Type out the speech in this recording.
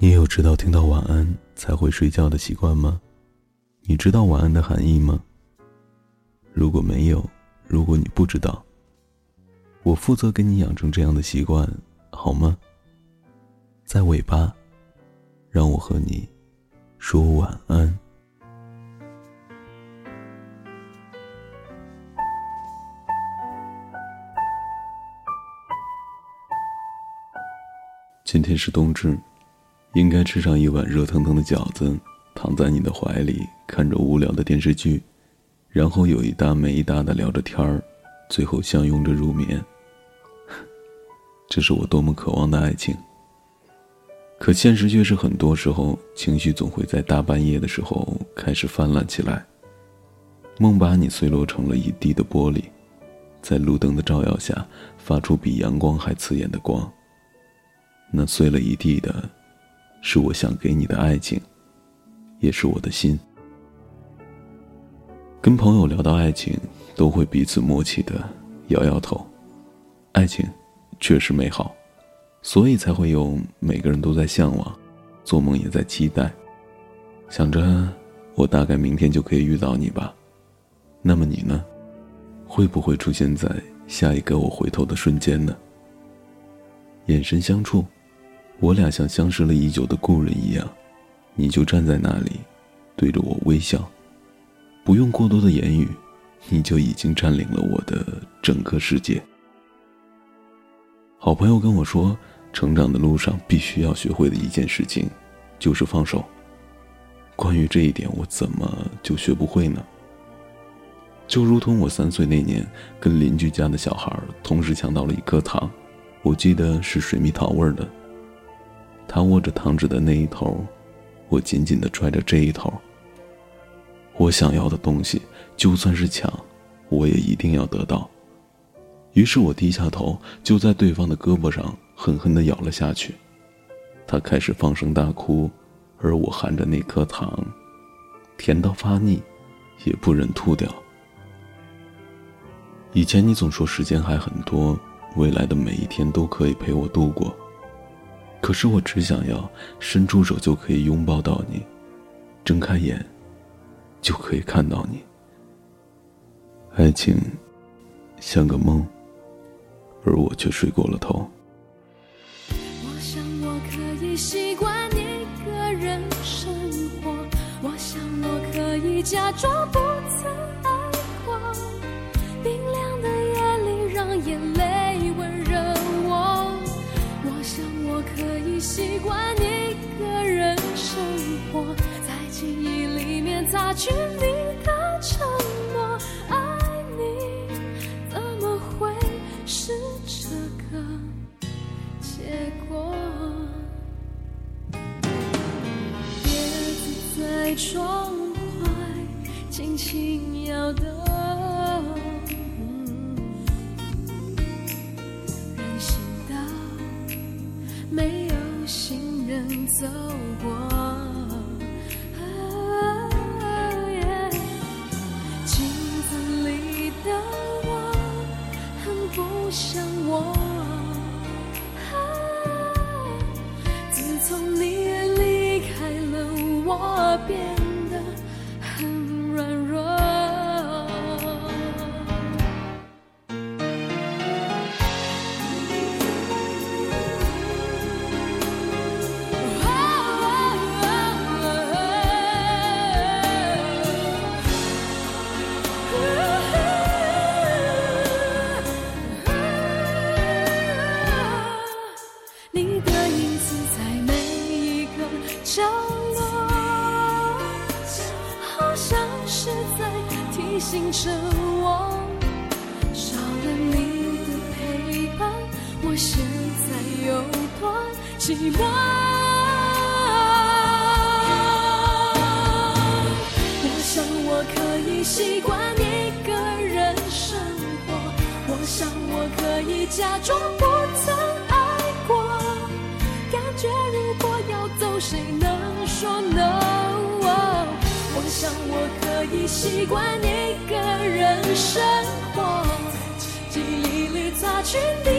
你有知道听到晚安才会睡觉的习惯吗？你知道晚安的含义吗？如果没有，如果你不知道，我负责给你养成这样的习惯，好吗？在尾巴，让我和你说晚安。今天是冬至。应该吃上一碗热腾腾的饺子，躺在你的怀里，看着无聊的电视剧，然后有一搭没一搭的聊着天儿，最后相拥着入眠。这是我多么渴望的爱情。可现实却是很多时候，情绪总会在大半夜的时候开始泛滥起来。梦把你碎落成了一地的玻璃，在路灯的照耀下，发出比阳光还刺眼的光。那碎了一地的。是我想给你的爱情，也是我的心。跟朋友聊到爱情，都会彼此默契的摇摇头。爱情确实美好，所以才会有每个人都在向往，做梦也在期待，想着我大概明天就可以遇到你吧。那么你呢？会不会出现在下一个我回头的瞬间呢？眼神相触。我俩像相识了已久的故人一样，你就站在那里，对着我微笑，不用过多的言语，你就已经占领了我的整个世界。好朋友跟我说，成长的路上必须要学会的一件事情，就是放手。关于这一点，我怎么就学不会呢？就如同我三岁那年，跟邻居家的小孩同时抢到了一颗糖，我记得是水蜜桃味的。他握着糖纸的那一头，我紧紧地拽着这一头。我想要的东西，就算是抢，我也一定要得到。于是我低下头，就在对方的胳膊上狠狠地咬了下去。他开始放声大哭，而我含着那颗糖，甜到发腻，也不忍吐掉。以前你总说时间还很多，未来的每一天都可以陪我度过。可是我只想要伸出手就可以拥抱到你，睁开眼就可以看到你。爱情像个梦，而我却睡过了头。我想我可以习惯一个人生活，我想我可以假装不曾记忆里面擦去你的承诺。爱你怎么会是这个结果？叶子在窗外轻轻摇动。没有行人走过，很是在提醒着我，少了你的陪伴，我现在有多寂寞。我想我可以习惯一个人生活，我想我可以假装习惯一个人生活，记忆里擦去你